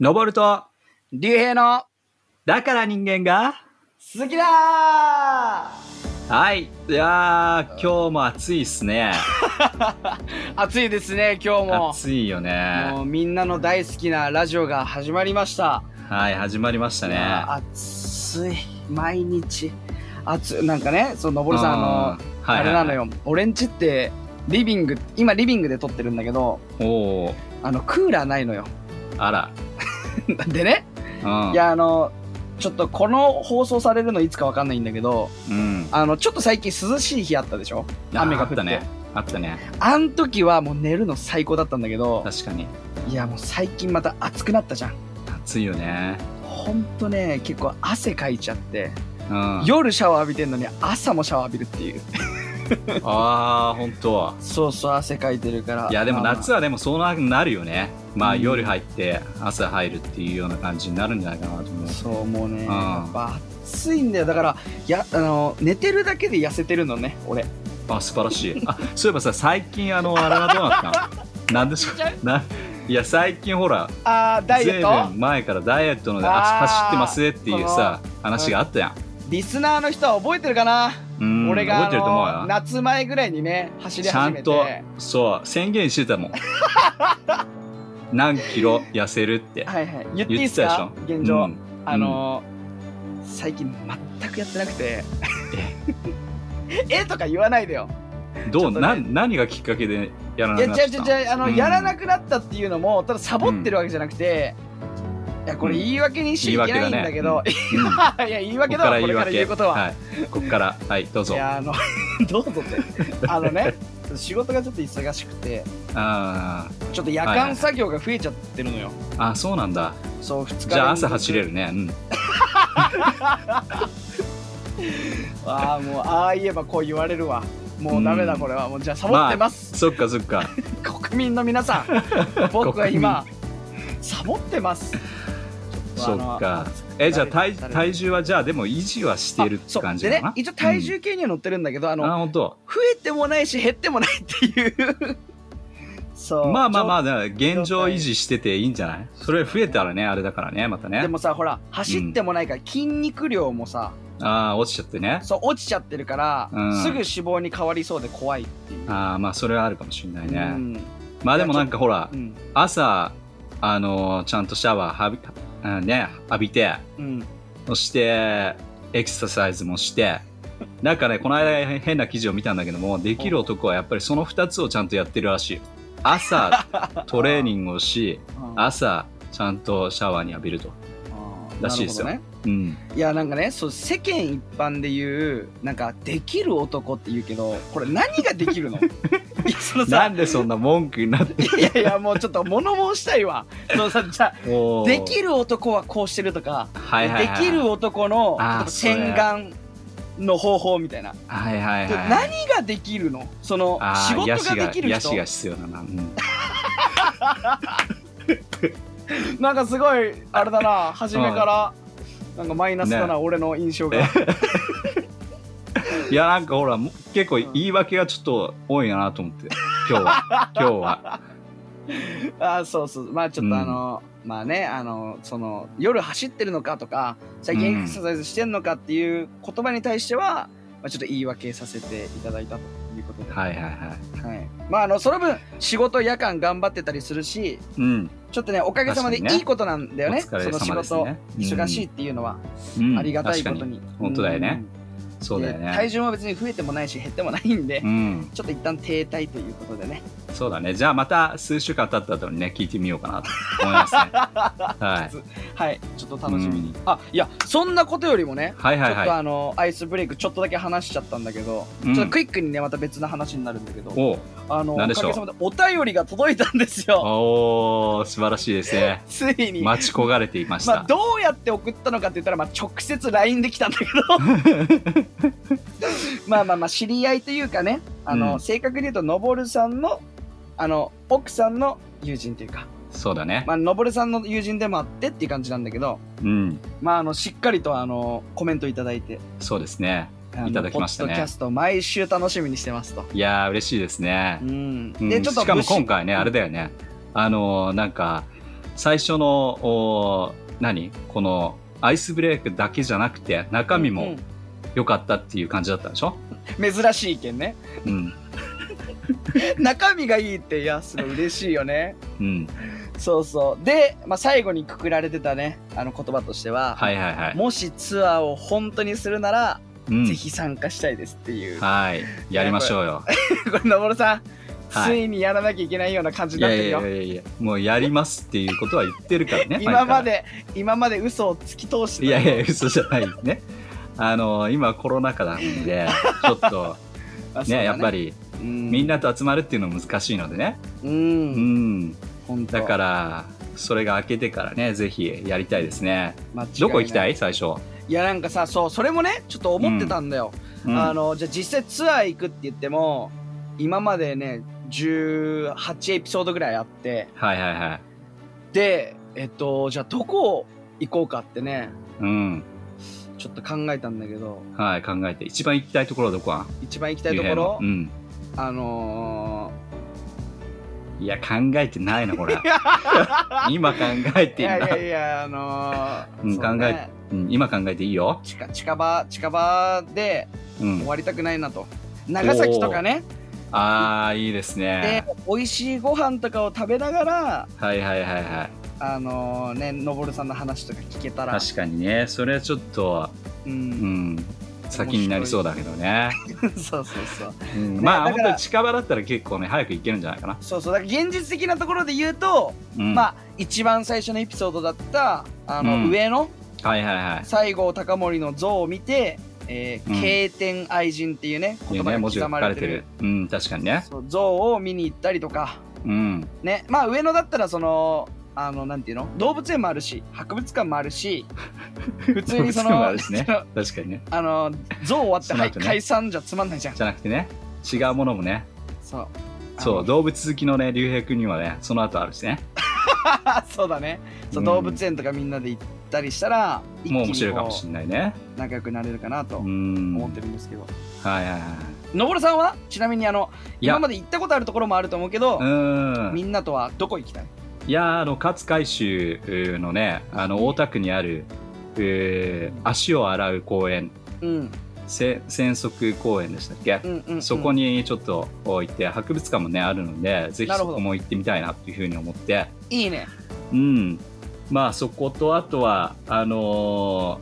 登ると、竜兵のだから人間が、好きだはい。いやー、今日も暑いっすね。ー 暑いですね今日も。暑いよもね。うみんなの大好きなラジオが始まりました。はい、始まりましたね。暑い。毎日。暑い。なんかねそうのぼるさんあの、あれなのよ。俺んちってリビング今リビングで撮ってるんだけどおー、あのクーラーないのよ。あら。でねうん。いやあのちょっとこの放送されるのいつかわかんないんだけどうん。あのちょっと最近涼しい日あったでしょ？雨が降ってたね。あったね。あん時はもう寝るの最高だったんだけど確かに。いやもう最近また暑くなったじゃん暑いよね。ほんとね結構汗かいちゃってうん。夜シャワー浴びてんのに朝もシャワー浴びるっていうあー、ほんと。そうそう汗かいてるからいや、でも夏ははでもそうなるよね。まあ、うん。夜入って、朝入るっていうような感じになるんじゃないかなと思う。そうもうね。ん。やっぱ暑いんだよ。だからやあの寝てるだけで痩せてるのね俺。あ、素晴らしい。あ、そういえばさ、最近、あの、あれはどうなった？の なんでしょう？な、いや、最近ほら、あーダイエット？前からダイエットのあー。走ってますっていうさ、話があったやん。リスナーの人は覚えてるかな、うん、俺が覚えてると思うよ。夏前ぐらいにね走りちゃ始めて。んと、そう、宣言してたもん。何キロ痩せるって。はいはい。言っていいですか？ょ？現状、うん。あの最近全くやってなくて。え とか言わないでよ。どう、ね。な何がきっかけでやらいや違うなくなった？の違う違うあの、うん。やらなくなったっていうのもただサボってるわけじゃなくて、いやこれうん言い訳にしちゃいけないんだけど、うん。うん。いや言い訳だわこれから言うことは、はい。ここから、はい、どうぞ。いやあの どうぞって。あのね仕事がちょっと忙しくてあちょっと夜間作業が増えちゃってるのよ、ーあ、そうなんだ。そう2日じゃあ朝走れるるね。うん。ああもうああ言えばこう言われるわ。もうダメだうん。これは。もうじゃあサボってます、そっかそっか。国民の皆さん。僕は今サボってます。そっか。え、じゃあ体体重はじゃあでも維持はしてるって感じかな？でね一応体重計には乗ってるんだけど、あのあ、本当。増えてもないし減ってもないっていう。そう。まあまあまあ現状維持してていいんじゃない？それ増えたらね、あれだからね、またね。で。もさほら走ってもないから筋肉量もさ、ああ、落ちちゃってね。そう落ちちゃってるから、うん。すぐ脂肪に変わりそうで怖いっていう。ああ、まあそれはあるかもしれないね。うん。まあでもなんかほらう、ん。朝、あのーちゃんとシャワーね、浴びて、うんそして、エクササイズもして、なんかね、この間変な記事を見たんだけども、できる男はやっぱりその2つをちゃんとやってるらしい。朝、トレーニングをし、うん朝、ちゃんとシャワーに浴びると。らしいですよなるほうん。いやなんかねそう世間一般で言うなんかできる男って言うけどこれ何ができるの？いやそのなさんでそんな文句になっていやいやもうちょっと物申したいわ。そのさじゃあおー。できる男はこうしてるとか、はいはいはい、できる男のあー洗顔の方法みたいな、はいはいはい。何ができるの？そのあー仕事ができる人。ヤシが必要だな。うん。なんかすごいあれだな初めから。なんかマイナスだな、ね。俺の印象が いや、なんかほら、も結構言い訳がちょっと多いかなと思って、今日は。今日は。あーそうそう。まあちょっとあの、まあねあのその夜走ってるのかとか最近エクササイズしてんのかっていう言葉に対しては、まあ、ちょっと言い訳させていただいたということで、はいはいはい。はい、まああのその分仕事夜間頑張ってたりするしうん。ちょっとねおかげさまでいいことなんだよね。お疲れ様その仕事、ね忙しいっていうのは、うん。ありがたいことに。本当だよね。そうだよでね。体重も別に増えてもないし減ってもないんで、うん。ちょっと一旦停滞ということでねそうだね。じゃあまた数週間経った後にね、聞いてみようかなと思いますね。はい。はいちょっと楽しみに、あいやそんなことよりもねはいはいちょっとはあのアイスブレイクちょっとだけ話しちゃったんだけど、うんちょっとクイックにねまた別の話になるんだけどい。おうあのおかげ何でしょう？さまでお便りが届いたんですよおー、素晴らしいですね。ついに、待ち焦がれていましまあ、た。どうやって送ったのかって言ったら、まあ、直接 LINE で来たんだけど まあまあまあ知り合いというかねあの、うん正確に言うとのぼるさんのあの奥さんの友人というか。そうだね。まあのぼるさんの友人でもあってっていう感じなんだけど。うん。まああのしっかりとあのコメントいただいて。そうですね。いただきましたね。ポッドキャスト毎週楽しみにしてますと。いやー、嬉しいですね。う。ん、うん。でちょっとしかも今回ね、あれだよね。あのーなんか、最初のお何？このアイスブレイクだけじゃなくて中身もうん良かったっていう感じだったでしょ、うん珍しい意見ね。うん 中身がいいっていやすごい嬉しいよね。うん、そうそう。で、まあ、最後にくくられてたねあの言葉としては、はいはいはい、もしツアーを本当にするなら、うん。ぜひ参加したいですっていう、はい。やりましょうよ。これのぼるさん、はい。ついにやらなきゃいけないような感じいになってるよ。やいやいやいやもうやりますっていうことは言ってるからね 今まで今まで嘘を突き通していやいや嘘じゃないですね。あの今コロナ禍なんでちょっとねやっぱ、りみんなと集まるっていうのは難しいのでね。ううん。ん本当。だからそれが明けてからねぜひやりたいですね。どこ行きたい？最初、いやなんかさそうそれもねちょっと思ってたんだよ、うん。あのじゃあ実際ツアー行くって言っても今までね18エピソードぐらいあって。はいはいはい。でえっとじゃあどこ行こうかってねうん。ちょっと考えたんだけど。はい考えて。一番行きたいところはどこ？は一番行きたいところ、うんあのいや考えてないなこれ。ー、今考えいやいてんだやいやあのーうんそうね。うん、今考えていいよ、近近場近場でうん。終、わりたくないなと。長崎とかね。ああいいですでね美味しいご飯とかを食べながらはいはいはいはい。あのねのぼるさんの話とか聞けたら。確かにね。それはちょっとううんん先になりそうだけどね、そうそうそう。うん。ねまあ本当に近場だったら結構ね早く行けるんじゃないかな、そうそう。だから現実的なところで言うと、うん、まあ一番最初のエピソードだったあの、うん。上のはいはいはい。西郷隆盛の像を見て「えーうん。経典愛人」っていうねい言葉がうね文字が刻まれてる。書かれてる。うん確かにね。そう像を見に行ったりとか。うん。ねまあ上野だったらそのあのなんていうの？動物園もあるし博物館もあるし 普通にそのあるしね。確かにね。あの像終わって、はいね。解散じゃつまんないじゃん。じゃなくてね違うものもね。そう。そう動物好きのね竜兵君にはねその後あるしね。そうだね。そう、うん。動物園とかみんなで行ったりしたらもう面白いかもしれないね。う仲良くなれるかなとうん。思ってるんですけど、はいはいはいのぼるさんは？ちなみにあの今まで行ったことあるところもあると思うけど、うん。みんなとはどこ行きたい？いやあの勝海舟のねあの大田区にある、えー足を洗う公園。うん。せ泉足公園でしたっけ、うんうん、うん、そこにちょっと行って博物館もねあるのでぜひそこも行ってみたいなっていうふうに思って。いいね。うん。まあそことあとはあの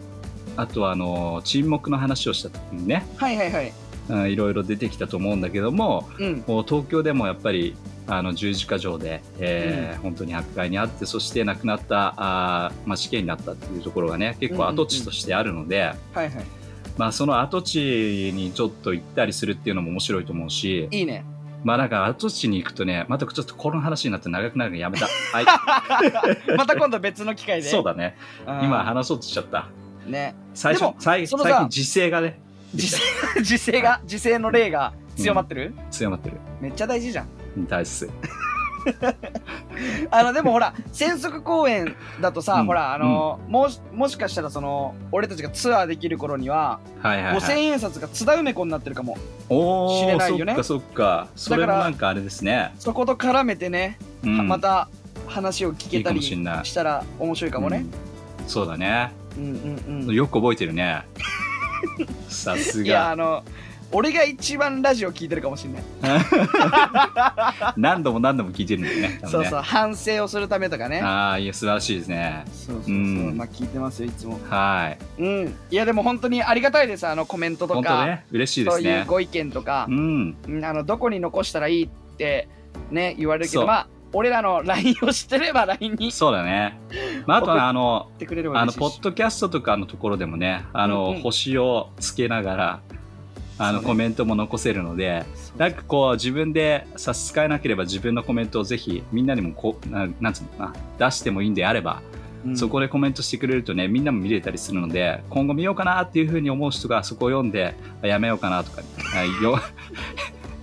ーあとはあのー沈黙の話をした時にね。はいはいはい。うんいろいろ出てきたと思うんだけどもうん。もう東京でもやっぱりあの十字架上で、えー本当に迫害にあってそして亡くなったあー、まあ、死刑になったっていうところがね結構跡地としてあるので、はいはい。まあ、その跡地にちょっと行ったりするっていうのも面白いと思うしいいね。まあなんか跡地に行くとねまたちょっとこの話になって長くなるのやめた。はい。また今度別の機会で。そうだね。うん今話そうとしちゃった。ね。最初最最近時勢がね。時勢時勢が時勢の例が強まってる、強まってる。めっちゃ大事じゃん大切 あのでもほら泉足公園だとさ、うん。ほらあの、もしもしかしたらその俺たちがツアーできる頃には、はいはい、五千はい、円札が津田梅子になってるかもおー知れないよね。そっかそっか。それもなんかあれですね、そこと絡めてね、うん、また話を聞けたりしたら面白いかもね、うん。そうだね。うん、うんうん。よく覚えてるね。さすいやがあの俺が一番ラジオ聞いてるかもしれない、何度も何度も聞いてるんだよねね。そうそう反省をするためとかね。ああいや素晴らしいですね。そうそうそう、うん。まあ聞いてますよいつも。はい。うん。いやでも本当にありがたいですあのコメントとか、ね嬉しいでそういうすねご意見とか。う、ん。うんあのどこに残したらいいってね言われるけどまあ俺らの LINE を知ってれば LINE にそうだね、まあ、あとはあのあのポッドキャストとかのところでもねあの、うんうん。星をつけながらあの、コメントも残せるのでなんかこう自分で差し支えなければ自分のコメントをぜひみんなにもこうななんつうのかな出してもいいんであれば、うん。そこでコメントしてくれるとねみんなも見れたりするので今後見ようかなっていうふうに思う人がそこを読んであやめようかなとか、あよ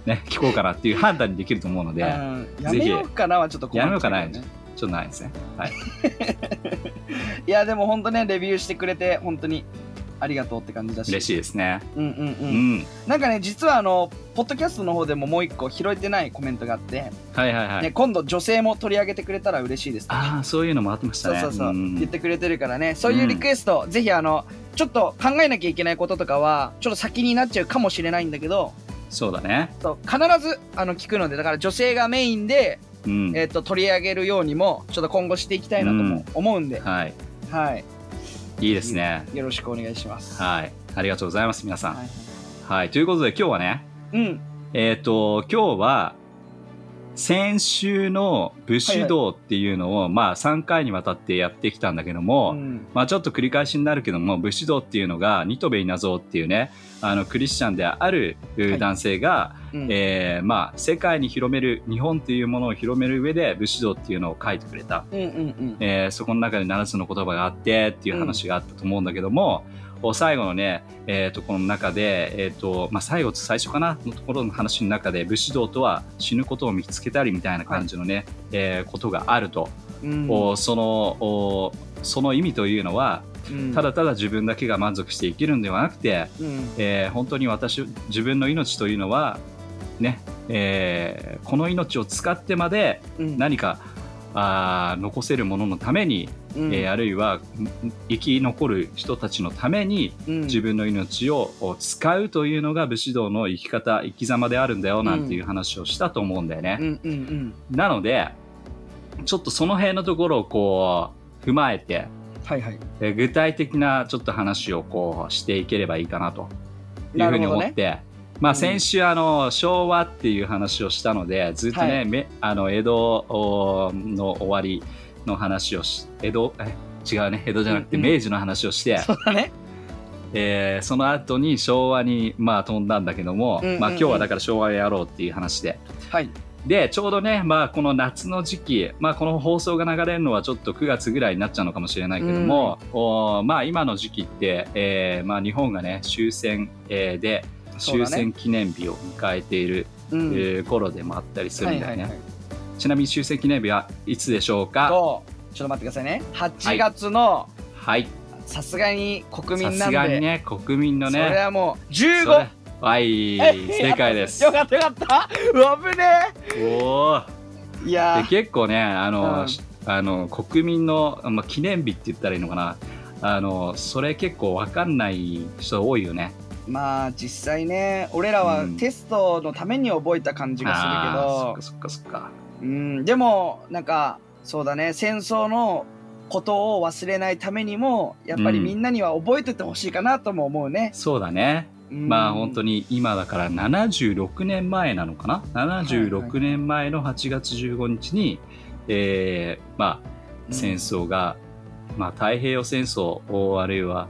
ね、聞こうかなっていう判断にできると思うので、うん。やめようかなはちょっと困っちゃやめようかなちょっとないですね。はい、いやでも本当ねレビューしてくれて本当にありがとうって感じだし。嬉しいですね。うんうんう、うん。んなんかね実はあのポッドキャストの方でももう一個拾えてないコメントがあって、はいはいはい、ね、今度女性も取り上げてくれたら嬉しいですとああそういうのもあってましたね。そうそうそう、ん言ってくれてるからね。そういうリクエスト、ぜひあのちょっと考えなきゃいけないこととかはちょっと先になっちゃうかもしれないんだけど。そうだね。そう必ずあの聞くので。だから女性がメインで、うん、えっと取り上げるようにもちょっと今後していきたいなとも思うんで、はい。はいいいですね。よろしくお願いします。はい。ありがとうございます皆さん。はい。はい、ということで今日はねうん。えっ、と今日は先週の武士道っていうのを、まあ3回にわたってやってきたんだけども、うん。まあちょっと繰り返しになるけども武士道っていうのがニトベイナゾーっていうねあのクリスチャンであるい。男性が、うん。えーまあ、世界に広める日本っていうものを広める上で武士道っていうのを書いてくれた、うんうんうん。えーそこの中で7つの言葉があってっていう話があったと思うんだけども、お最後のね、えー、とこの中で、えーとまあ、最後と最初かなのところの話の中で武士道とは死ぬことを見つけたりみたいな感じのね、えーことがあると、うん。おそのおその意味というのはうん。ただただ自分だけが満足して生きるんではなくて、うん。えー本当に私自分の命というのはね、えーこの命を使ってまでうん。何かあー残せるもののために、うん。えーあるいはん生き残る人たちのためにうん。自分の命をお使うというのが武士道の生き方生き様であるんだよなんていう話をしたと思うんだよね。うんうんうん。なのでちょっとその辺のところをこう踏まえてはいはい。えー具体的なちょっと話をこうしていければいいかなというふうに思って、まあ、うん。先週あの昭和っていう話をしたのでずっとね、はい。めあの江戸おの終わりの話をし江戸え違うね。江戸じゃなくてうんうん。明治の話をして、そうだね。えーその後に昭和にまあ飛んだんだけども、うんうんうん。まあ、今日はだから昭和やろうっていう話で。はいでちょうどね、まあ、この夏の時期、まあ、この放送が流れるのはちょっと9月ぐらいになっちゃうのかもしれないけども、おまあ、今の時期って、えーまあ、日本がね終戦、えーで終戦記念日を迎えている、うん。えー頃でもあったりするんだよね、はいはいはい。ちなみに終戦記念日はいつでしょうか？とちょっと待ってくださいね。8月のはい。さすがに国さ民なんで。すがにね国民のそれねはもうそれ15はい正解です。よかったよかった。うわ危ねおー。えいやで結構ねあの、うん。しあの国民の、まあ、記念日って言ったらいいのかな。あのそれ結構わかんない人多いよね。まあ実際ね俺らはうん。テストのために覚えた感じがあーすそっかそっかそっか。るけどうん。でもなんかそうだね。戦争のことを忘れないためにもやっぱりみんなには覚えててほしいかなとも思うね、そうだね、うんまあ本当に今だから76年前なのかな？はい76年前の8月15日に、えーまあ戦争が、まあ、太平洋戦争おあるいは、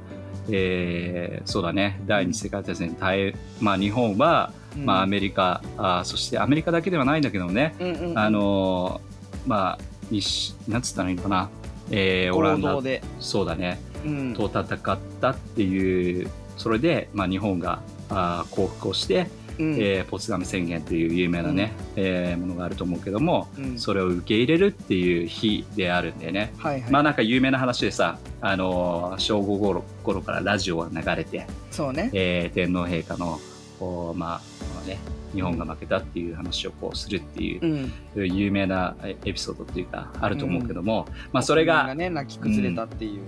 えーそうだね。第二次世界大戦大、まあ、日本は、うん。まあ、アメリカあそしてアメリカだけではないんだけどもね、あのーまあ西なんつったらいいのかな、えーオランダそうだね。うん。と戦ったっていうそれで、まあ、日本があー降伏をして、うん。えーポツダム宣言という有名なね、えーものがあると思うけどもうん。それを受け入れるっていう日であるんでね、はいはい、まあなんか有名な話でさ、あのー正午頃頃からラジオが流れて、そうね。えー天皇陛下のこう、まあね、日本が負けたっていう話をこうするっていうう、ん。有名なエピソードっていうかあると思うけども、まあそれがね泣き崩れたっていう、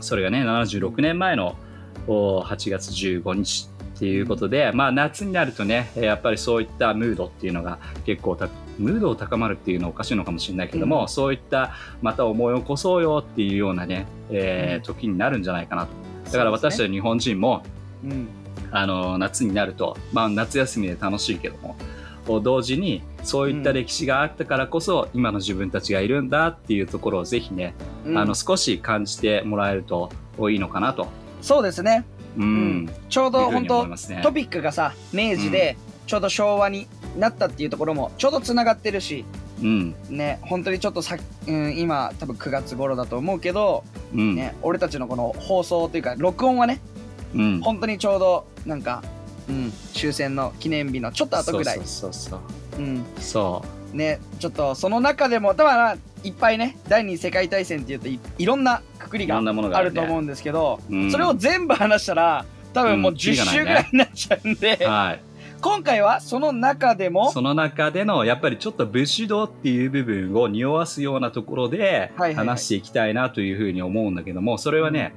それがね76年前のお8月15日っていうことで、まあ夏になるとねえーやっぱりそういったムードっていうのが結構たムードを高まるっていうのはおかしいのかもしれないけども、うん。そういったまた思い起こそうよっていうようなね、えーうん。時になるんじゃないかなと。だから私たち日本人も、うん。あの夏になると、まあ、夏休みで楽しいけども同時にそういった歴史があったからこそ、今の自分たちがいるんだっていうところをぜひね、うん。あの少し感じてもらえるといいのかなと、そうですね。うん。うん。ちょうど本当ね。トピックがさ明治でちょうど昭和になったっていうところもちょうどつながってるしうん。ね本当にちょっとさ、うん、今多分9月頃だと思うけど、うん。ね、俺たちのこの放送というか録音はねうん、本当にちょうどなんか、うん、終戦の記念日のちょっと後ぐらい。そうそうそうう。ん。そう。そねちょっとその中でもだからいっぱいね第二次世界大戦っていうといいろんなくくりがああると思うんですけど、うん。それを全部話したら多分もううん10キリがないね。週ぐらいになっちゃうんで、はい。今回はその中でもその中でのやっぱりちょっと武士道っていう部分を匂わすようなところで話していきたいなというふうに思うんだけどもそれはね、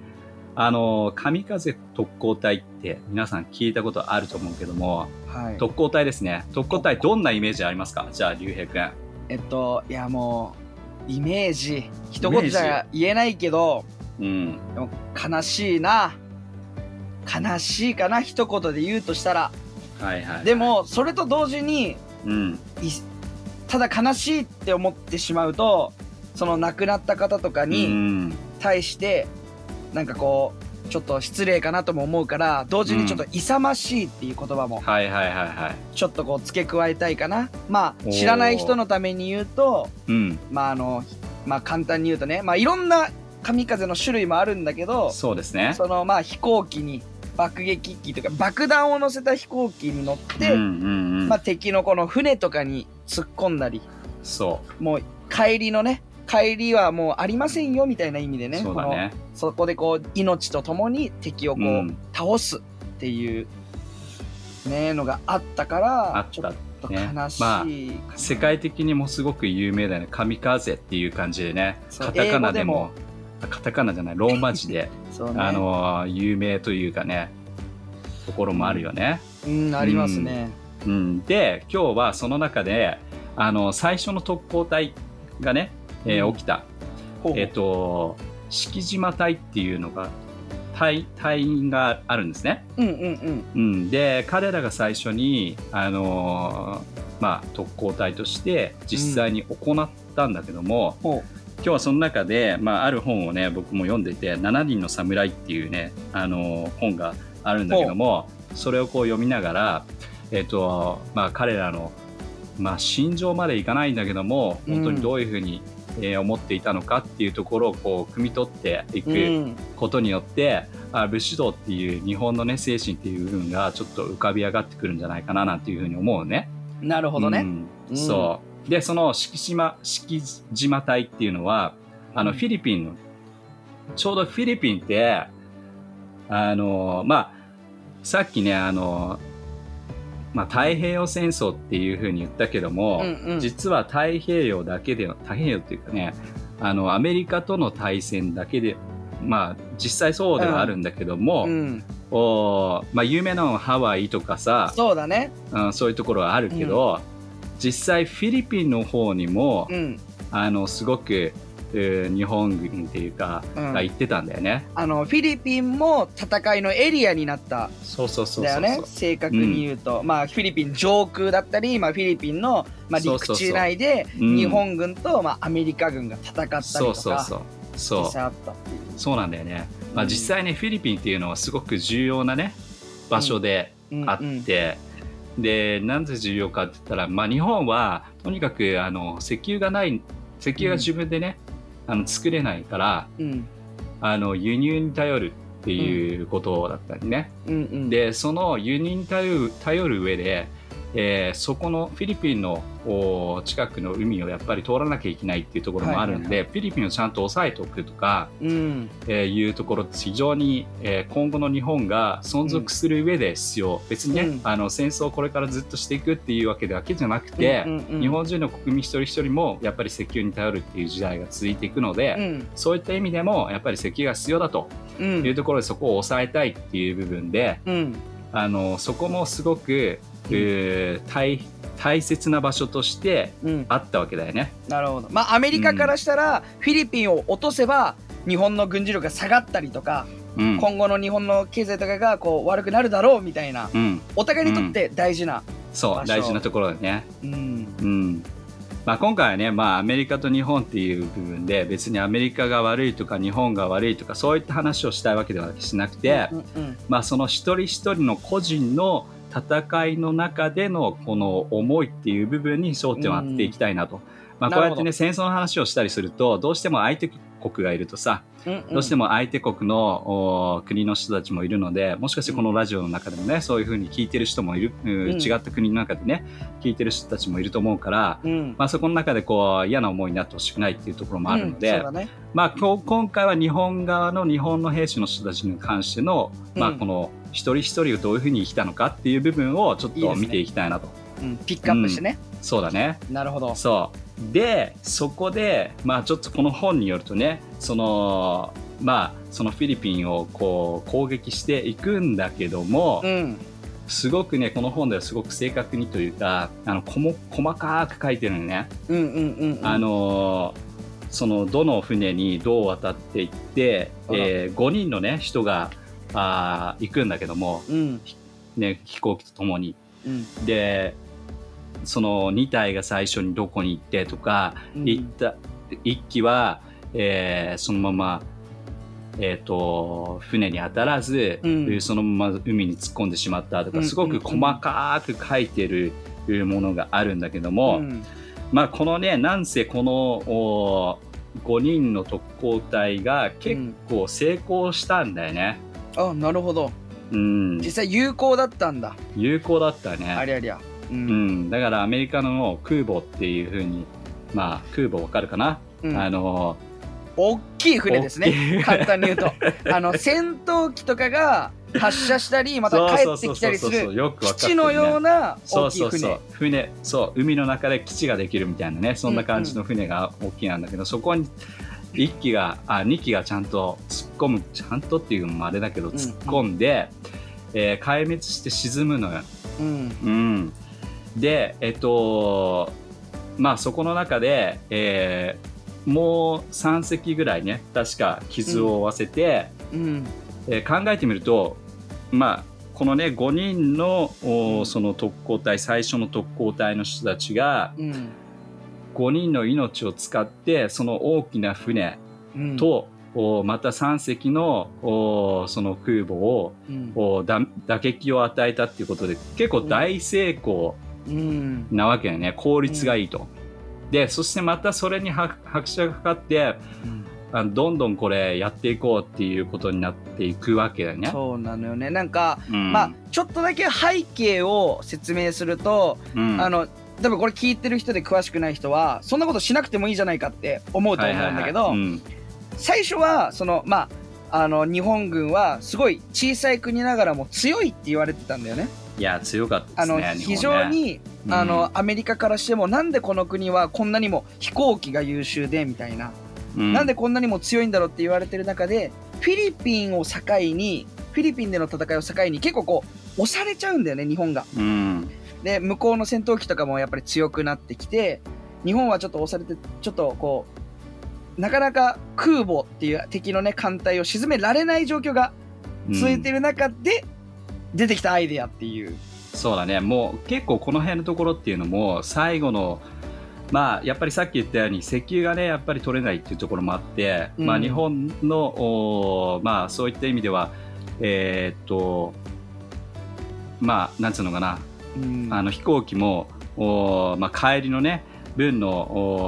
あの神風特攻隊って皆さん聞いたことあると思うけどもはい、特攻隊ですね。特攻隊どんなイメージありますか？じゃあ竜兵君えっといやもうイメージ一言じゃ言えないけどうん。でも悲しいな。悲しいかな一言で言うとしたら。はいはいでもそれと同時にうん。いただ悲しいって思ってしまうとその亡くなった方とかうにん。対してなんかこうちょっと失礼かなとも思うから同時にちょっと勇ましいっていう言葉もはいはいはいはい。ちょっとこう付け加えたいかな。まあ知らない人のために言うとうん。まああのまあ簡単に言うとねまあいろんな神風の種類もあるんだけどそうですね。そのまあ飛行機に爆撃機とか爆弾を乗せた飛行機に乗って、うんうんうん。まあ、敵のこの船とかに突っ込んだりそもう帰りのね帰りはもうありませんよみたいな意味でうねそうだね。このそこでこう命とともに敵をこう、うん。倒すっていうねのがあったからあったちょっとね悲しい、ま世界的にもすごく有名だよね。神風っていう感じでね。カタカナで英語も。あカタカナじゃないローマ字で、ね。あの有名というかねところもあるよね、うんありますね、うん、で今日はその中であの最初の特攻隊がね、えーうん。起きた、えっ、と敷島隊っていうのが隊隊員があるんですね、うんうんうん。うん、で彼らが最初に、あのーまあ、特攻隊として実際に行ったんだけども、ほ今日はその中で、まあ、ある本をね僕も読んでいて「7人の侍」っていうね、あのー本があるんだけどもそれをこう読みながら、えっとまあ、彼らの、まあ、心情までいかないんだけども本当にどういうふうに、えー思っていたのかっていうところをこう汲み取っていく。ううん。ことによってあ武士道っていう日本のね精神っていう部分がちょっと浮かび上がってくるんじゃないかななんていうふうに思うね。なるほどね、うん。うん。そう。でその敷島敷島隊っていうのはあのうん。フィリピンのちょうどフィリピンってあのまあさっきねあの、まあ、太平洋戦争っていうふうに言ったけども、うんうん。実は太平洋だけで太平洋っていうかねあのアメリカとの対戦だけでまあ実際そうではあるんだけども、うん、おまあ、有名なのはハワイとかさ、そうだね。うん、そういうところはあるけど、実際フィリピンの方にも、うん。あのすごく、えー日本軍っていうか、うん。が行ってたんだよね。あのフィリピンも戦いのエリアになった。そうそうそうだよね。正確に言うと、まあフィリピン上空だったり、まあ、フィリピンの、まあ、陸地内でうん。日本軍と、まあ、アメリカ軍が戦ったりとかそうそうそう。そう。そうなんだよね。まあ、うん。実際ねフィリピンっていうのはすごく重要なね場所でうん。あって、でなぜ重要かって言ったら、まあ、日本はとにかくあの石油がない石油が自分でね、あの作れないからうん。あの輸入に頼るっていうことだったりね、うんうん。でその輸入に頼る頼る上で、えーそこのフィリピンのお近くの海をやっぱり通らなきゃいけないっていうところもあるんで、はいフィリピンをちゃんと押さえておくとか、うん。えーいうところって非常に、えー今後の日本が存続する上で必要、別にね、うん。あの戦争をこれからずっとしていくっていうわけだけじゃなくて、うん。うんうん日本人の国民一人一人もやっぱり石油に頼るっていう時代が続いていくので、うん。そういった意味でもやっぱり石油が必要だとうん。いうところでそこを抑えたいっていう部分でうん。あのそこもすごく、えー大大切な場所としてうん。あったわけだよね。なるほど。まあアメリカからしたら、フィリピンを落とせば日本の軍事力が下がったりとか、うん。今後の日本の経済とかがこう悪くなるだろうみたいなうん、お互いにとって大事な、そう場所。大事なところだね。うん。うん。まあ、今回はね、まあ、アメリカと日本っていう部分で別にアメリカが悪いとか日本が悪いとかそういった話をしたいわけではしなくて、うんうん。まあ、その一人一人の個人の戦いの中でのこの思いっていう部分に焦点を当てていきたいなと。まあ、なるほど。こうやってね戦争の話をしたりするとどうしても相手国がいるとさ、うんうん。どうしても相手国のお国の人たちもいるのでもしかしてこのラジオの中でもね、そういうふうに聞いてる人もいる、ううん。違った国の中でね聞いてる人たちもいると思うから、うん。まあ、そこの中でこう嫌な思いになってほしくないっていうところもあるので、うん。ね。まあ、こう今回は日本側の日本の兵士の人たちに関しての、まあ、うん。この一人一人をどういうふうに生きたのかっていう部分をちょっと見ていきたいなと。うんピックアップしてね、そうだね。なるほどそう。で、そこで、まあちょっとこの本によるとね、その、まあそのフィリピンをこう攻撃していくんだけども、うんすごくね、この本ではすごく正確にというか、あの、こも細かく書いてるのね。うんうんうんうんあのーそのどの船にどう渡っていって、え5人のね人があー行くんだけども、うん。ね、飛行機とともに。うん。でその2体が最初にどこに行ってとか、うん。行った1機は、えーそのまま、えー、と船に当たらず、うん。そのまま海に突っ込んでしまったとか、うん。すごく細かく書いてるものがあるんだけども、うん。まあ、このね、なんせこのお5人の特攻隊が結構成功したんだよね。あなるほど。うん、実際有効だったんだ。有効だったあね。りゃりゃ。ううん。ん、だからアメリカの空母っていう風に、まあ、空母わかるかな、うん。あの大きい船ですね。簡単に言うと。あの戦闘機とかが発射したりまた帰ってきたりすそうそうそうそうる基地のようなそう大きい船。そうそう船そう海の中で基地ができるみたいなね。そんな感じの船が大きいなんだけど、そこに1機があ2機がちゃんと突っ込むちゃんとっていうのもあれだけど突っ込んで、えー壊滅して沈むのよ。うん。うん、でえっとまあそこの中で、えーもう3隻ぐらいね確か傷を負わせて、うん。えー考えてみるとまあこのね5人のおうん。その特攻隊最初の特攻隊の人たちがうん。5人の命を使ってその大きな船うん。と、おまた3隻のおその空母をうん。打撃を与えたっていうことで結構大成功うん。なわけよね。効率がいいと。でそしてまたそれに拍拍車がかかってあのどんどんこれやっていこうっていうことになっていくわけだよね。そうなのよね。なんか、うん。まあちょっとだけ背景を説明すると、うん。あの多分これ聞いてる人で詳しくない人はそんなことしなくてもいいじゃないかって思うと思うんだけど、はいはいはい。うん最初はそのまああの日本軍はすごい小さい国ながらも強いって言われてたんだよね。いや強かったあのですね。日本ね非常に、うんあのアメリカからしてもなんでこの国はこんなにも飛行機が優秀でみたいな、うんなんでこんなにも強いんだろうって言われてる中でフィリピンを境にフィリピンでの戦いを境に結構こう押されちゃうんだよね日本が。うんで向こうの戦闘機とかもやっぱり強くなってきて日本はちょっと押されてちょっとこうなかなか空母っていう敵のね艦隊を沈められない状況が続いてる中で出てきたアイデアっていう。そうだね。もう結構この辺のところっていうのも最後のまあやっぱりさっき言ったように石油がねやっぱり取れないっていうところもあって、うん。まあ日本のおまあそういった意味ではえーっとまあなんつうのかな。うん。あの飛行機もおまあ帰りのね分の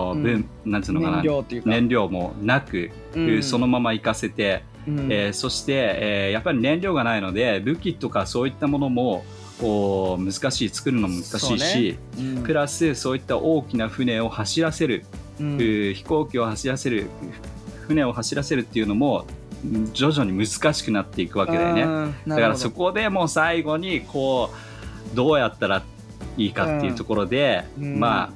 おうん。分なんつうのかな？燃料もなく、うん。そのまま行かせて、うん。えーそして、えーやっぱり燃料がないので武器とかそういったものもこう難しい作るのも難しいし、うん。プラスそういった大きな船を走らせる、うん。えー飛行機を走らせる船を走らせるっていうのもうん徐々に難しくなっていくわけだよね。うんだからそこでもう最後にこうどうやったらいいかっていうところで、うん。まあ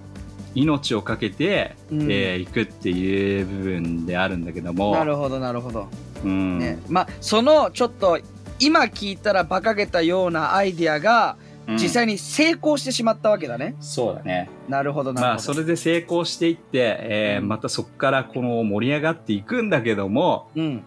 命をかけて、うん。えー行くっていう部分であるんだけども。なるほどなるほど、うん。ね。まあそのちょっと今聞いたら馬鹿げたようなアイデアがうん。実際に成功してしまったわけだね、そうだね。なるほどなるほど、まあそれで成功していって、えーうん。またそこからこの盛り上がっていくんだけどもうん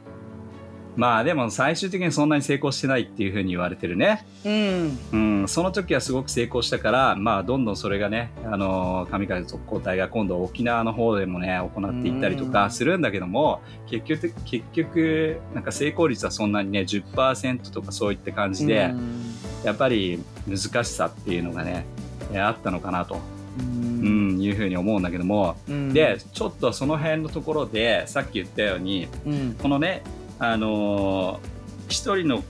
まあでも最終的にそんなに成功してないっていうふうに言われてるね、うん。うん、その時はすごく成功したからまあどんどんそれがねあの神風特攻隊が今度沖縄の方でもね行っていったりとかするんだけども結局結局なんか成功率はそんなにね10%とかそういった感じで、うん。やっぱり難しさっていうのがねえーあったのかなと。うん、いうふうに思うんだけども、うん。でちょっとその辺のところでさっき言ったようにうん。このねあのー一人の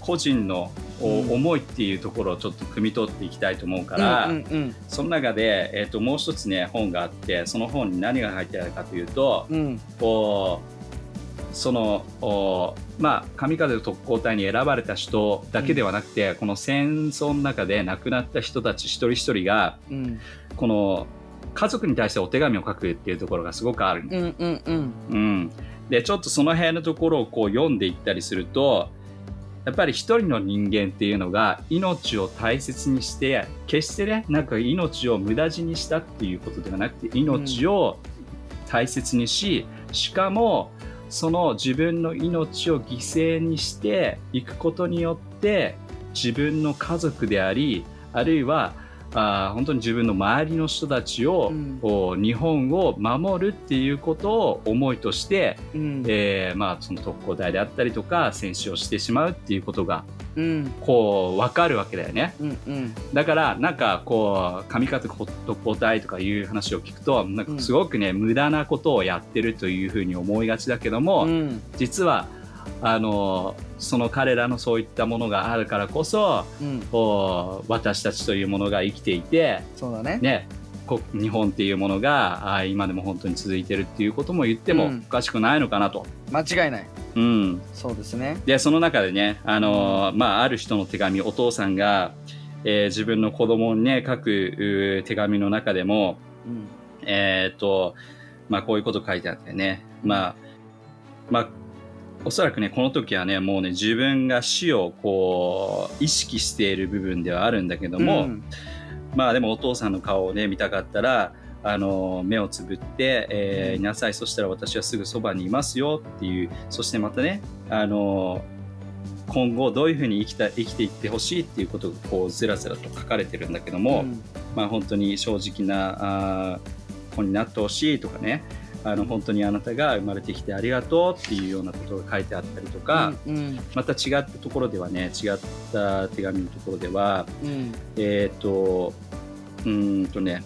個人の思いっていうところをちょっと汲み取っていきたいと思うから、うんうんその中で、えー、ともう一つね本があってその本に何が入ってあるかというと、うん。こうそのおまあ神風特攻隊に選ばれた人だけではなくて、この戦争の中で亡くなった人たち一人一人がうん。この家族に対してお手紙を書くっていうところがすごくある、うんうんうん。うん、でちょっとその辺のところをこう読んでいったりするとやっぱり一人の人間っていうのが命を大切にして決してねなんか命を無駄死にしたっていうことではなくて命を大切にし、しかもその自分の命を犠牲にしていくことによって自分の家族でありあるいはあー本当に自分の周りの人たちを、うん。こう日本を守るっていうことを思いとして、うん。えーまあ、その特攻隊であったりとか戦死をしてしまうっていうことがうん。こう分かるわけだよね。うんうん。だからなんかこう上方特攻隊とかいう話を聞くとなんかすごくね、無駄なことをやってるというふうに思いがちだけども、うん。実はあのその彼らのそういったものがあるからこそうん。こう私たちというものが生きていてそうだね。ね、こ日本っていうものがあ今でも本当に続いてるっていうことも言ってもうん。おかしくないのかなと。間違いない。うん、そうですね。でその中でね、あのーまあ、ある人の手紙お父さんが、えー自分の子供にね書くうー手紙の中でも、うん。えーっとまあ、こういうこと書いてあってね、まあまあ、おそらくねこの時はねもうね自分が死をこう意識している部分ではあるんだけども、うん。まあでもお父さんの顔をね見たかったらあの目をつぶって、えーいなさい。そしたら私はすぐそばにいますよっていうそしてまたねあの今後どういうふうに生きた生きていってほしいっていうことがこうずらずらと書かれてるんだけども、うん。まあ本当に正直なあー子になってほしいとかねあの本当にあなたが生まれてきてありがとうっていうようなことが書いてあったりとか、うんまた違ったところではね違った手紙のところではうん。えっ、と、うーんとね、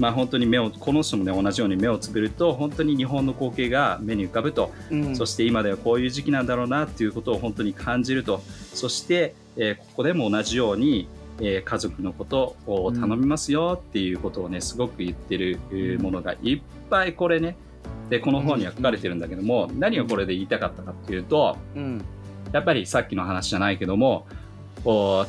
まあ本当に目を、この人もね、同じように目をつぶると、本当に日本の光景が目に浮かぶと、うん。そして今ではこういう時期なんだろうなっていうことを本当に感じると、そして、えーここでも同じように、えー家族のことを頼みますよっていうことをね、すごく言ってるえーものがいっぱいこれね、で、この本には書かれてるんだけども、何をこれで言いたかったかっていうと、うんやっぱりさっきの話じゃないけども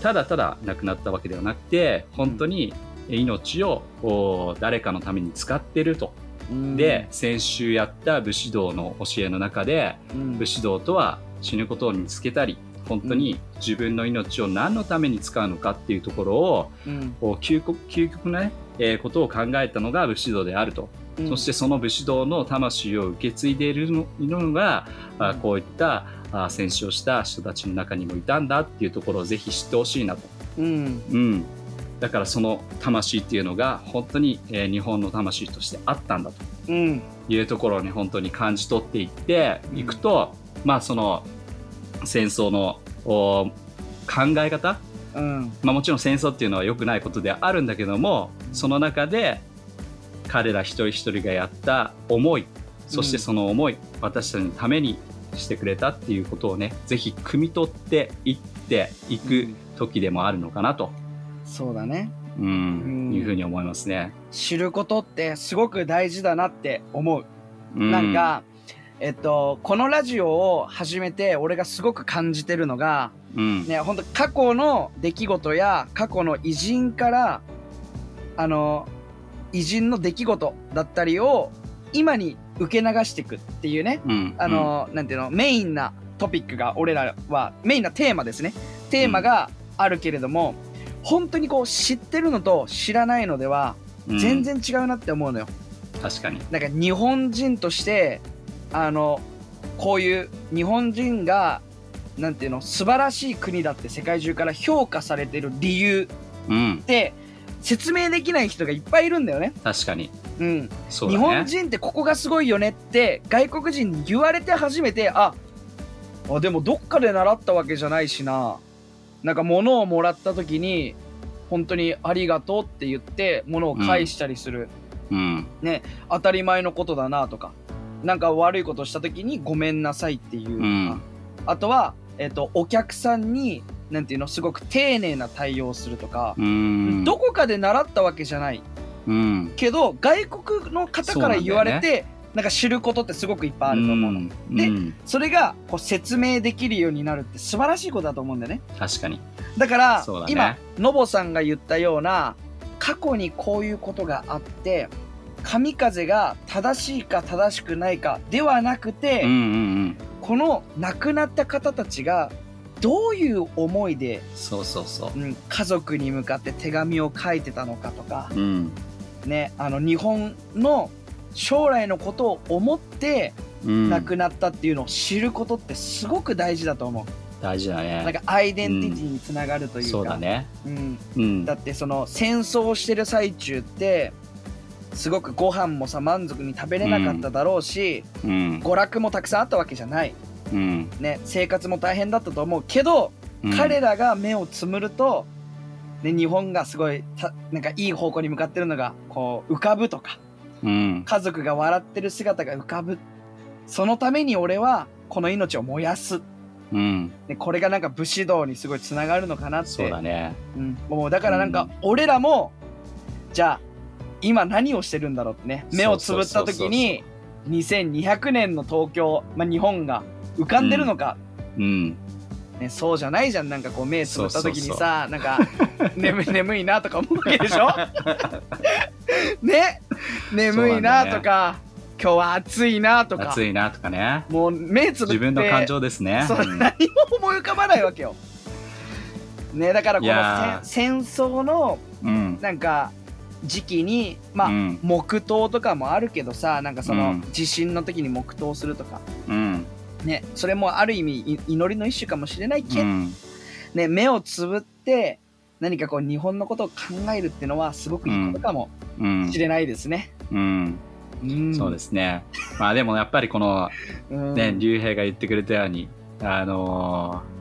ただただ亡くなったわけではなくて本当に命を誰かのために使ってると。うん。で先週やった武士道の教えの中でうん。武士道とは死ぬことを見つけたり本当に自分の命を何のために使うのかっていうところをうん。究極究極なね、えーことを考えたのが武士道であると。うん。そしてその武士道の魂を受け継いでいるののが、あこういったあ戦死をした人たちの中にもいたんだっていうところをぜひ知ってほしいなと。うん。うん、だからその魂っていうのが本当に、えー日本の魂としてあったんだと。うん。いうところをね本当に感じ取っていっていくと、まあその戦争のお考え方？うん。まあ、もちろん戦争っていうのは良くないことではあるんだけどもその中で彼ら一人一人がやった思いそしてその思い、私たちのためにしてくれたっていうことをねぜひ汲み取っていっていく時でもあるのかなと、そうだね。うん。うん。いうふうに思いますね。知ることってすごく大事だなって思う。うなん、か、えっと、このラジオを始めて俺がすごく感じてるのが、うん。ね、本当過去の出来事や過去の偉人から、あの、偉人の出来事だったりを今に受け流していくっていうね、うん。あの、なんていうの、メインなトピックが俺らは、メインなテーマですね。テーマがあるけれども、本当にこう知ってるのと知らないのではうん。全然違うなって思うのよ。確かに、なんか日本人としてあのこういう日本人がなんていうの素晴らしい国だって世界中から評価されてる理由うん。っ、て説明できない人がいっぱいいるんだよね。確かに。うん、ね。日本人ってここがすごいよねって外国人に言われて初めてああでもどっかで習ったわけじゃないしな。なんか物をもらった時に本当にありがとうって言って物を返したりする、うん。当たり前のことだなとかなんか悪いことした時にごめんなさいっていう。うん。あとは、えっとお客さんになんていうのすごく丁寧な対応をするとか、うん。どこかで習ったわけじゃない。うん。けど外国の方から言われてなんか知ることってすごくいっぱいあると思うの、ん。でうん。それがこう説明できるようになるって素晴らしいことだと思うんだよね。確かに。だからね。今のぼさんが言ったような過去にこういうことがあって神風が正しいか正しくないかではなくて、うんうんうん。この亡くなった方たちがどういう思いで、そうそうそう。うん、家族に向かって手紙を書いてたのかとか、うん。ね、あの日本の将来のことを思ってうん。亡くなったっていうのを知ることってすごく大事だと思う。大事だね。なんかアイデンティティにつながるというか。そうだね。うん、うんだ。ってその戦争をしてる最中ってすごくご飯もさ満足に食べれなかっただろうし、うん。娯楽もたくさんあったわけじゃない、うん。ね、生活も大変だったと思うけど、うん彼らが目をつむると、ね、日本がすごいたなんかいい方向に向かってるのがこう浮かぶとかうん。家族が笑ってる姿が浮かぶそのために俺はこの命を燃やす、うん。ね、これがなんか武士道にすごいつながるのかなってそうだね。うん、もうだからなんか俺らも、じゃあ今何をしてるんだろうってね目をつぶった時に2200年の東京、まあ、日本が浮かんでるのか、うん。ね、そうじゃないじゃん。なんかこう目つぶった時にさなんか 眠い眠いなとか思うわけでしょ？ね？眠いなとか、今日は暑いなとか。暑いなとかね。もう目つぶって自分の感情ですね。そう、うん。何も思い浮かばないわけよ。ねだからこの戦戦争のうん。なんか時期にまあ、うん黙祷とかもあるけどさなんかその、うん地震の時に黙祷するとかうん。ねそれもある意味い祈りの一種かもしれないけど、うん。ね目をつぶって何かこう日本のことを考えるっていうのはすごくいいことかもうんし。れないですね。うん。うん、そうですね。まあでもやっぱりこのうんね、竜兵が言ってくれたように、あのー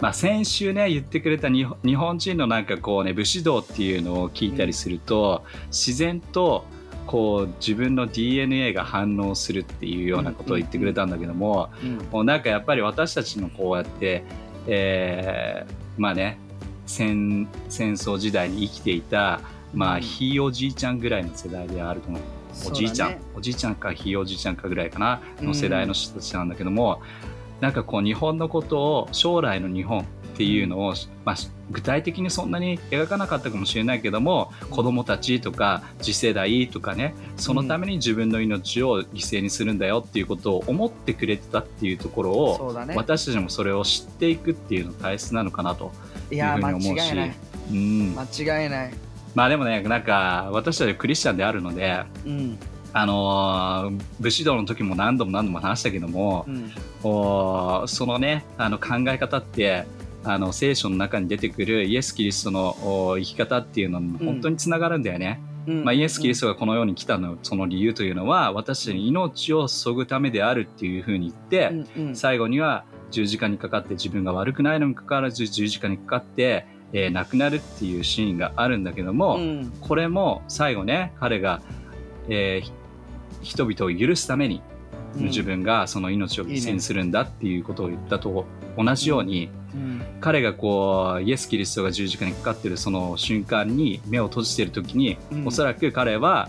まあ、先週ね言ってくれた日本人のなんかこうね武士道っていうのを聞いたりすると、自然とこう自分の DNA が反応するっていうようなことを言ってくれたんだけども、うんもうなんかやっぱり私たちのこうやって、えーまあね戦戦争時代に生きていた、まあ、うんひいおじいちゃんぐらいの世代であると思う。おじいちゃん、ねおじいちゃんかひいおじいちゃんかぐらいかなうんの世代の人たちなんだけども、なんかこう日本のことを将来の日本っていうのを、まあ、具体的にそんなに描かなかったかもしれないけども子供たちとか次世代とかねそのために自分の命を犠牲にするんだよっていうことを思ってくれてたっていうところを、ね。私たちもそれを知っていくっていうのが大切なのかなというふうに思うし。違いない。うん、間違いない。まあでもねなんか私たちはクリスチャンであるのでうんあのー武士道の時も何度も何度も話したけどもう、ん。おーそのねあの考え方ってあの聖書の中に出てくるイエス・キリストのお生き方っていうのに本当につながるんだよね。うん。まあ、イエス・キリストがこの世に来たのその理由というのは私たちに命を注ぐためであるっていうふうに言って、うんうん。最後には十字架にかかって自分が悪くないのにかかわらず十字架にかかって、えー亡くなるっていうシーンがあるんだけども、うん。これも最後ね彼が、えーひ人々を許すためにうん。自分がその命を犠牲にするんだっていうことを言ったと同じようにうん。彼がこうイエス・キリストが十字架にかかってるその瞬間に目を閉じてる時に、うん。おそらく彼は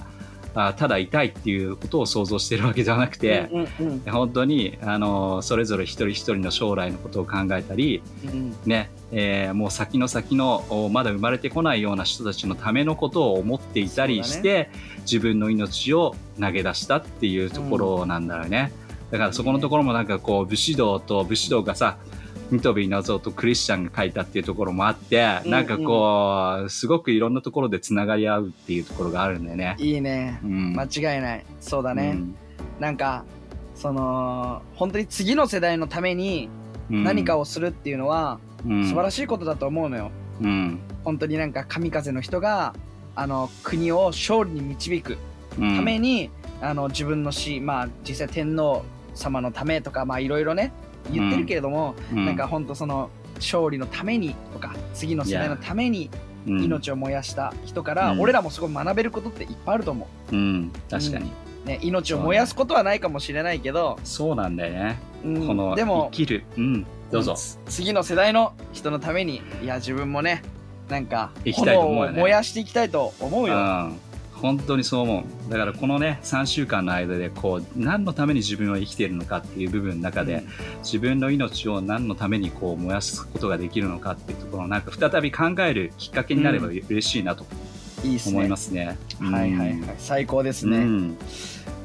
あただ痛いっていうことを想像してるわけではなくて、うんうん本当にあのそれぞれ一人一人の将来のことを考えたり、うんねえーもう先の先のおまだ生まれてこないような人たちのためのことを思っていたりして、自分の命を投げ出したっていうところなんだよね、だからそこのところもなんかこう武士道と武士道がさニトビ謎とクリスチャンが書いたっていうところもあって、うんなんかこうすごくいろんなところでつながり合うっていうところがあるんだよね。いいね。うん。間違いない。そうだね、うん。なんかその本当に次の世代のためにうん。何かをするっていうのはうん。素晴らしいことだと思うのよ、うん。本当になんか神風の人があの国を勝利に導くうん。ために、あの自分の死まあ実際天皇様のためとかまあいろいろね言ってるけれども、うん。なんか本当その勝利のためにとか次の世代のためにうん。命を燃やした人から、うん。俺らもすごい学べることっていっぱいあると思う。ん、確かに、う、ね、命を燃やすことはないかもしれないけど、そうなんだよね、うん。このでも生きる。うん。どうぞ、つ次の世代の人のためにいや自分もねなんか炎を燃やしていきたいと思うよ、うん、本当にそう思う。だからこのね3週間の間でこう何のために自分は生きているのかっていう部分の中で、自分の命を何のためにこう燃やすことができるのかっていうところをなんか再び考えるきっかけになればうん。嬉しいなといいっすね。思いますね。はいはいはい。最高ですね、うん。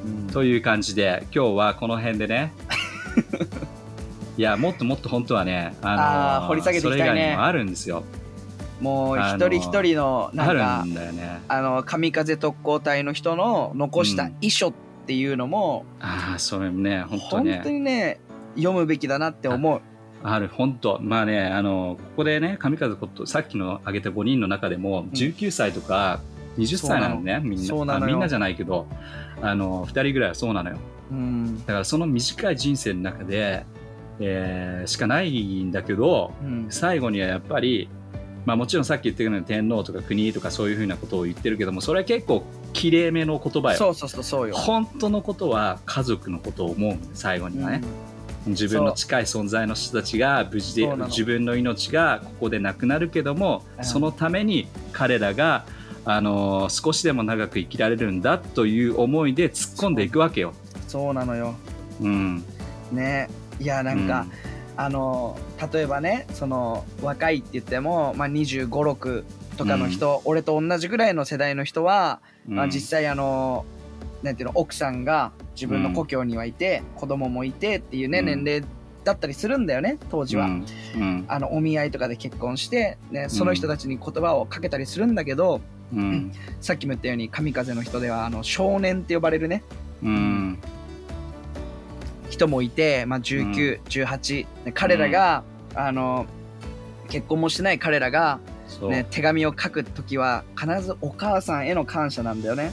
うん。という感じで今日はこの辺でね。いやもっともっと本当はねあのあー掘り下げていきたいね。それ以外にもあるんですよ。もう一人一人のなあんかね。あの神風特攻隊の人の残した遺書っていうのも、ああそれね。本当本ね当にね読むべきだなって思う。ある、本当。まあね、あの、ここでね、神風こと、さっきの挙げた5人の中でも、19歳とか20歳なのね、みんな。そうなみんなじゃないけど、あの、2人ぐらいはそうなのよ。うん。だからその短い人生の中で、えーしかないんだけど、うん。最後にはやっぱり、まあもちろんさっき言ってるように天皇とか国とかそういうふうなことを言ってるけども、それは結構綺麗めの言葉よ。そうそうそうそうよ。本当のことは家族のことを思うの最後にはね。自分の近い存在の人たちが無事で自分の命がここでなくなるけども、うんそのために彼らが、あのー少しでも長く生きられるんだという思いで突っ込んでいくわけよ。そうなのよ。うん、ねいやなんか、あの例えばねその若いって言っても、まあ、2 5 6とかの人、俺と同じぐらいの世代の人は、うん。まあ、実際あのなんていうの奥さんが自分の故郷にはいて、子供もいてっていうね、うん。年齢だったりするんだよね当時は。うん。うん。あのお見合いとかで結婚して、ね、その人たちに言葉をかけたりするんだけど、うん。さっきも言ったように神風の人ではあの少年って呼ばれるね。うん人もいて、まあ、19、18で彼らが、あの結婚もしてない彼らが、ね、手紙を書く時は必ずお母さんへの感謝なんだよね。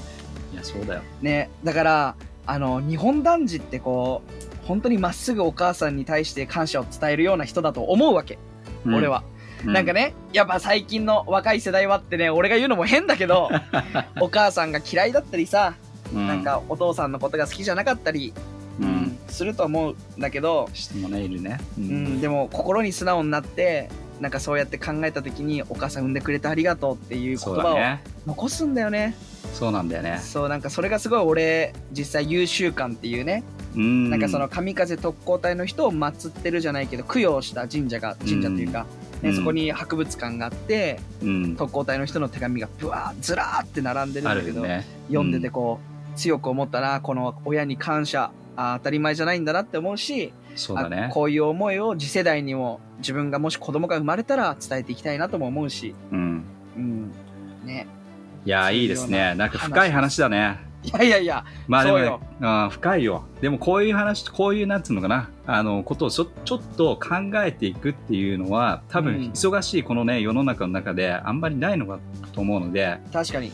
いやそうだよ。ねだからあの日本男児ってこう本当にまっすぐお母さんに対して感謝を伝えるような人だと思うわけ、うん。俺は。なんか、ねやっぱ最近の若い世代はってね俺が言うのも変だけど お母さんが嫌いだったりさ、うん。なんかお父さんのことが好きじゃなかったり、うんすると思うんだけど、人もねいるね。ううん、でも心に素直になってなんかそうやって考えた時にお母さん産んでくれてありがとうっていう言葉を。残すんだよねそうなんだよね。そうなんかそれがすごい俺実際優秀感っていうね、うんなんかその神風特攻隊の人を祀ってるじゃないけど供養した神社が神社というか、ねうんそこに博物館があってうん、特攻隊の人の手紙がぶわーずらーって並んでるんあだけど、ね。読んでてこう強く思ったなこの親に感謝あ当たり前じゃないんだなって思うしそうだねあ。こういう思いを次世代にも自分がもし子供が生まれたら伝えていきたいなとも思うし、うん。うん、ねいやいいですね。なんか深い話だね。いやいやいやまあでもねあー深いよ。でもこういう話、こういうなんつうのかな、あの、ことをちょちょっと考えていくっていうのは、多分うん忙しいこのね、世の中の中であんまりないのかと思うので、確かに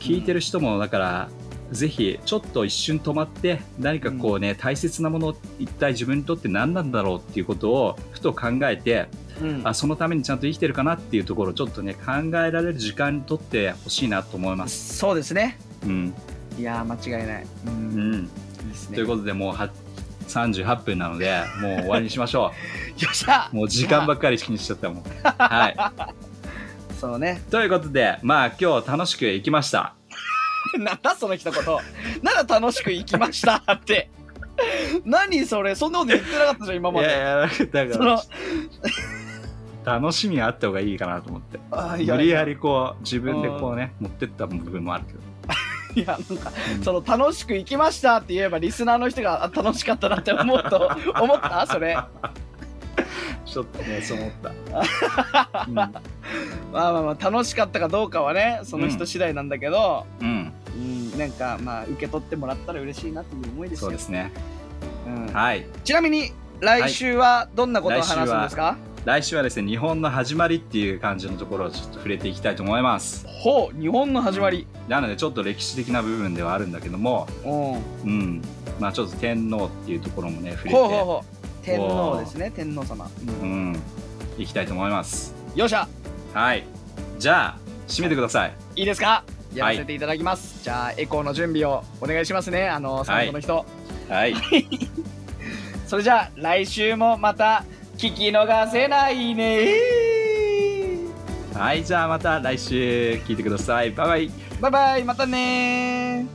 聞いてる人もだから、ぜひちょっと一瞬止まって何かこうね、大切なもの一体自分にとって何なんだろうっていうことをふと考えてうん。あそのためにちゃんと生きてるかなっていうところをちょっとね考えられる時間にとってほしいなと思います。そうですね。うん。いやー間違いない、うん。ということでもうは38分なのでもう終わりにしましょ よっしゃ。うもう時間ばっかり気にしちゃったもん。はい、そうね。ということでまあ今日楽しくいきました。なんだその一言。なんだ楽しく行きましたって。何それ。そんなこと言ってなかったじゃん今まで。いやいやだそから。の。楽しみがあった方がいいかなと思って。無理やりこう自分でこうね持ってった部分もあるけど。いやなんかその楽しく行きましたって言えばリスナーの人があ楽しかったなって思うと思った？それちょっとねそう思った。まあまあまあ楽しかったかどうかはねその人次第なんだけど、うん、うん。なんかまあ受け取ってもらったら嬉しいなっていう思いですよ。そうですね。うん。はい。ちなみに来週はどんなことを話すんですか、来週はですね日本の始まりっていう感じのところをちょっと触れていきたいと思います。ほう日本の始まり、なのでちょっと歴史的な部分ではあるんだけども、うん、うん、まあちょっと天皇っていうところもね触れて、天皇ですね天皇様、ううん。ん、いきたいと思います。よっしゃ。はい。じゃあ締めてください。いいですか？やらせていただきます、じゃあエコーの準備をお願いしますねあの最後の人、はい。それじゃあ来週もまた聞き逃せないね。はいじゃあまた来週聞いてください。バイバイ。バイバイまたね